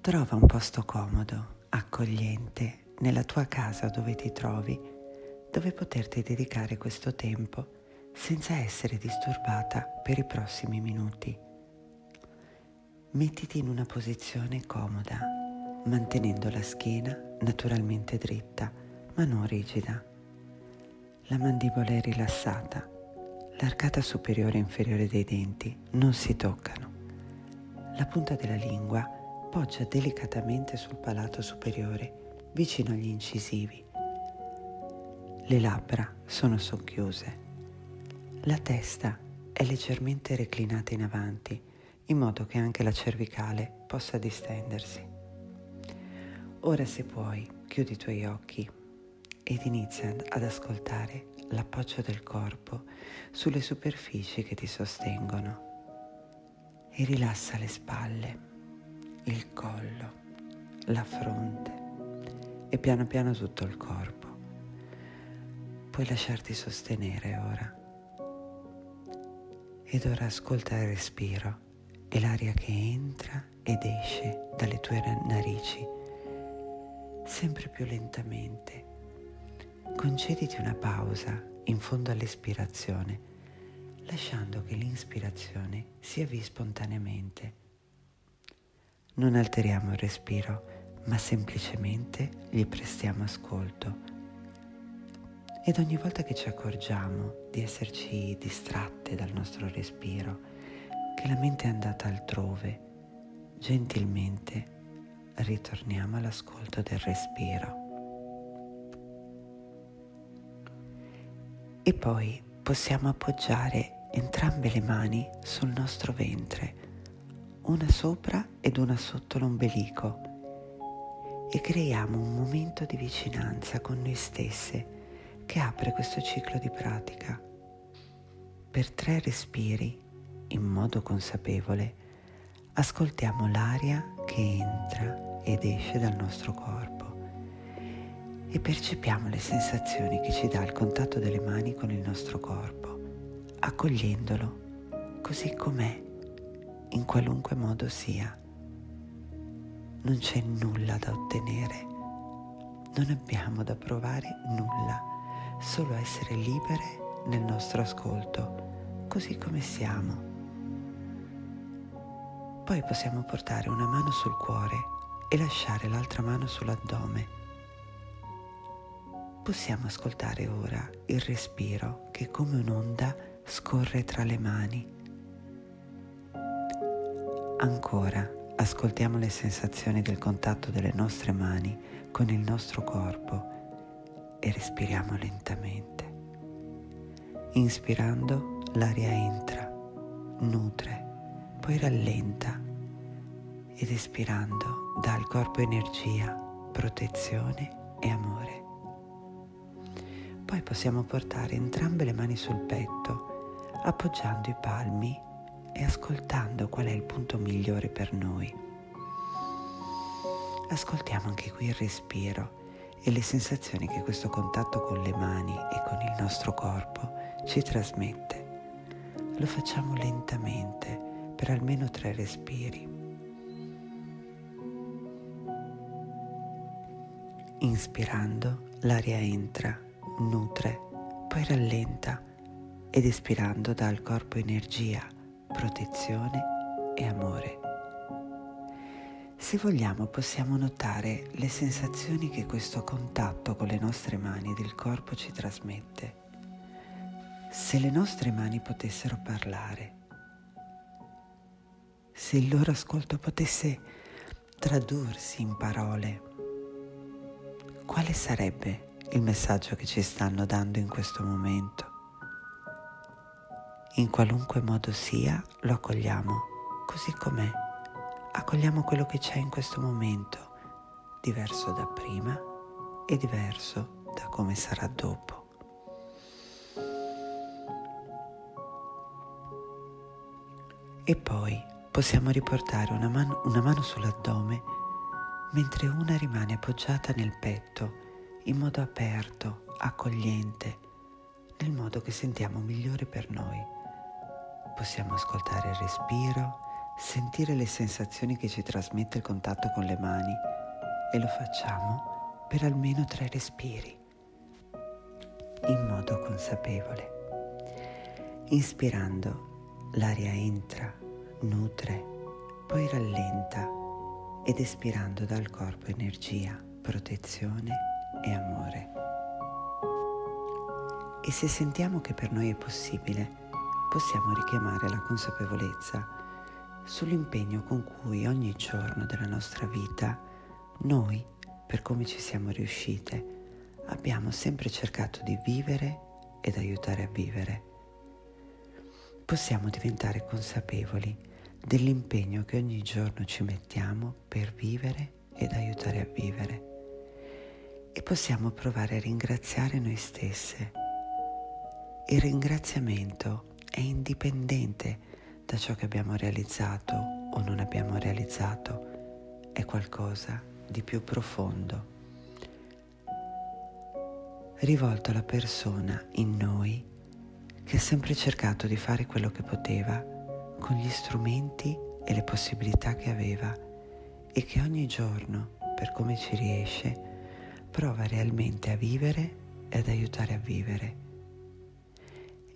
Trova un posto comodo, accogliente, nella tua casa dove ti trovi, dove poterti dedicare questo tempo senza essere disturbata per i prossimi minuti. Mettiti in una posizione comoda, mantenendo la schiena naturalmente dritta, ma non rigida. La mandibola è rilassata, l'arcata superiore e inferiore dei denti non si toccano. La punta della lingua poggia delicatamente sul palato superiore, vicino agli incisivi. Le labbra sono socchiuse. La testa è leggermente reclinata in avanti, in modo che anche la cervicale possa distendersi. Ora se puoi, chiudi i tuoi occhi ed inizia ad ascoltare l'appoggio del corpo sulle superfici che ti sostengono e rilassa le spalle il collo, la fronte e piano piano tutto il corpo. Puoi lasciarti sostenere ora. Ed ora ascolta il respiro e l'aria che entra ed esce dalle tue narici, sempre più lentamente. Concediti una pausa in fondo all'espirazione, lasciando che l'inspirazione si avvii spontaneamente non alteriamo il respiro, ma semplicemente gli prestiamo ascolto. Ed ogni volta che ci accorgiamo di esserci distratte dal nostro respiro, che la mente è andata altrove, gentilmente ritorniamo all'ascolto del respiro. E poi possiamo appoggiare entrambe le mani sul nostro ventre una sopra ed una sotto l'ombelico e creiamo un momento di vicinanza con noi stesse che apre questo ciclo di pratica. Per tre respiri, in modo consapevole, ascoltiamo l'aria che entra ed esce dal nostro corpo e percepiamo le sensazioni che ci dà il contatto delle mani con il nostro corpo, accogliendolo così com'è in qualunque modo sia. Non c'è nulla da ottenere, non abbiamo da provare nulla, solo essere libere nel nostro ascolto, così come siamo. Poi possiamo portare una mano sul cuore e lasciare l'altra mano sull'addome. Possiamo ascoltare ora il respiro che come un'onda scorre tra le mani Ancora, ascoltiamo le sensazioni del contatto delle nostre mani con il nostro corpo e respiriamo lentamente. Inspirando, l'aria entra, nutre, poi rallenta ed espirando dà al corpo energia, protezione e amore. Poi possiamo portare entrambe le mani sul petto, appoggiando i palmi e ascoltando qual è il punto migliore per noi. Ascoltiamo anche qui il respiro e le sensazioni che questo contatto con le mani e con il nostro corpo ci trasmette. Lo facciamo lentamente per almeno tre respiri. Inspirando, l'aria entra, nutre, poi rallenta ed espirando dà al corpo energia protezione e amore. Se vogliamo possiamo notare le sensazioni che questo contatto con le nostre mani del corpo ci trasmette. Se le nostre mani potessero parlare, se il loro ascolto potesse tradursi in parole, quale sarebbe il messaggio che ci stanno dando in questo momento? In qualunque modo sia, lo accogliamo così com'è. Accogliamo quello che c'è in questo momento, diverso da prima e diverso da come sarà dopo. E poi possiamo riportare una mano, una mano sull'addome mentre una rimane appoggiata nel petto in modo aperto, accogliente, nel modo che sentiamo migliore per noi possiamo ascoltare il respiro, sentire le sensazioni che ci trasmette il contatto con le mani e lo facciamo per almeno tre respiri in modo consapevole. Inspirando, l'aria entra, nutre, poi rallenta ed espirando dal corpo energia, protezione e amore. E se sentiamo che per noi è possibile, possiamo richiamare la consapevolezza sull'impegno con cui ogni giorno della nostra vita noi, per come ci siamo riuscite, abbiamo sempre cercato di vivere ed aiutare a vivere. Possiamo diventare consapevoli dell'impegno che ogni giorno ci mettiamo per vivere ed aiutare a vivere. E possiamo provare a ringraziare noi stesse. Il ringraziamento è indipendente da ciò che abbiamo realizzato o non abbiamo realizzato, è qualcosa di più profondo, rivolto alla persona in noi che ha sempre cercato di fare quello che poteva con gli strumenti e le possibilità che aveva e che ogni giorno, per come ci riesce, prova realmente a vivere e ad aiutare a vivere.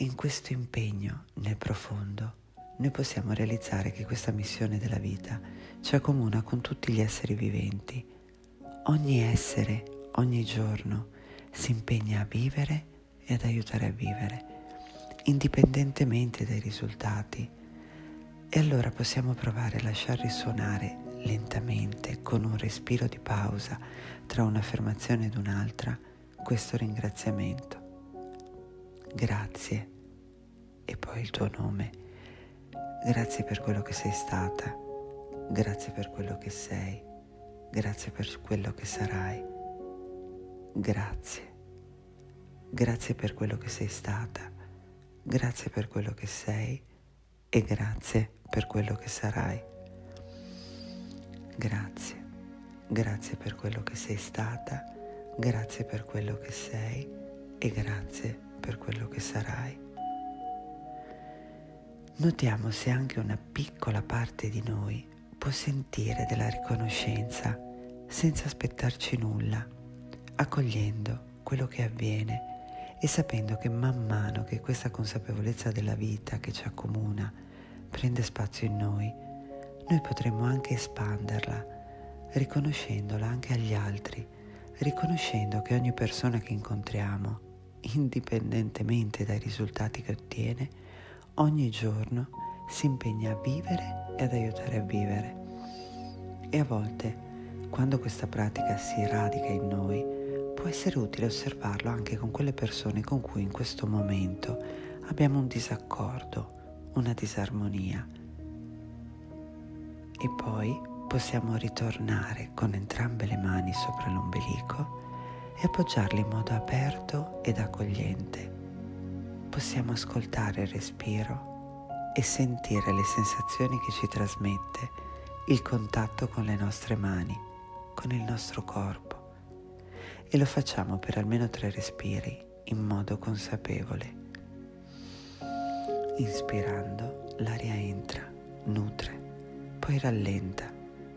In questo impegno nel profondo noi possiamo realizzare che questa missione della vita ci accomuna con tutti gli esseri viventi. Ogni essere, ogni giorno, si impegna a vivere e ad aiutare a vivere, indipendentemente dai risultati. E allora possiamo provare a lasciar risuonare lentamente, con un respiro di pausa tra un'affermazione ed un'altra, questo ringraziamento. Grazie e poi il tuo nome Grazie per quello che sei stata, grazie per quello che sei, grazie per quello che sarai. Grazie. Grazie per quello che sei stata, grazie per quello che sei e grazie per quello che sarai. Grazie. Grazie per quello che sei stata, grazie per quello che sei e grazie per quello che sarai. Notiamo se anche una piccola parte di noi può sentire della riconoscenza senza aspettarci nulla, accogliendo quello che avviene e sapendo che man mano che questa consapevolezza della vita che ci accomuna prende spazio in noi, noi potremo anche espanderla, riconoscendola anche agli altri, riconoscendo che ogni persona che incontriamo, indipendentemente dai risultati che ottiene, ogni giorno si impegna a vivere e ad aiutare a vivere. E a volte, quando questa pratica si radica in noi, può essere utile osservarlo anche con quelle persone con cui in questo momento abbiamo un disaccordo, una disarmonia. E poi possiamo ritornare con entrambe le mani sopra l'ombelico e appoggiarle in modo aperto ed accogliente possiamo ascoltare il respiro e sentire le sensazioni che ci trasmette il contatto con le nostre mani, con il nostro corpo. E lo facciamo per almeno tre respiri in modo consapevole. Inspirando, l'aria entra, nutre, poi rallenta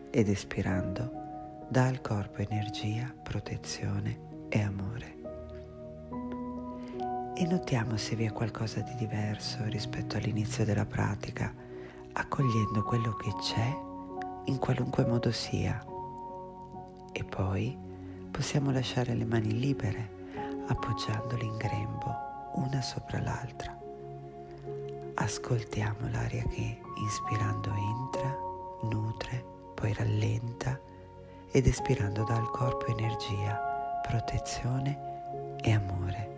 ed espirando dà al corpo energia, protezione e amore e notiamo se vi è qualcosa di diverso rispetto all'inizio della pratica, accogliendo quello che c'è in qualunque modo sia. E poi possiamo lasciare le mani libere appoggiandole in grembo una sopra l'altra. Ascoltiamo l'aria che inspirando entra, nutre, poi rallenta ed espirando dal corpo energia, protezione e amore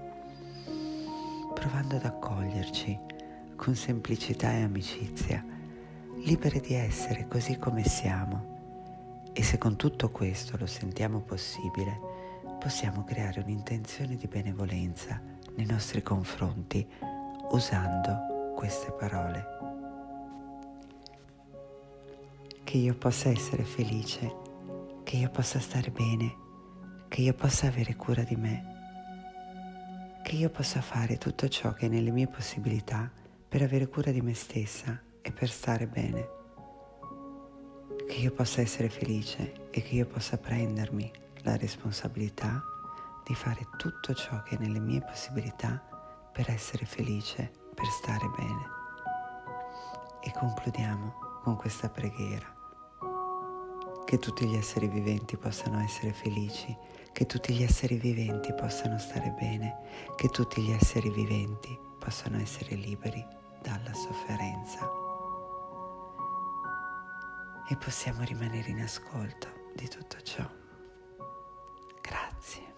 provando ad accoglierci con semplicità e amicizia, liberi di essere così come siamo. E se con tutto questo lo sentiamo possibile, possiamo creare un'intenzione di benevolenza nei nostri confronti usando queste parole. Che io possa essere felice, che io possa stare bene, che io possa avere cura di me che io possa fare tutto ciò che è nelle mie possibilità per avere cura di me stessa e per stare bene. che io possa essere felice e che io possa prendermi la responsabilità di fare tutto ciò che è nelle mie possibilità per essere felice, per stare bene. E concludiamo con questa preghiera. Che tutti gli esseri viventi possano essere felici, che tutti gli esseri viventi possano stare bene, che tutti gli esseri viventi possano essere liberi dalla sofferenza. E possiamo rimanere in ascolto di tutto ciò. Grazie.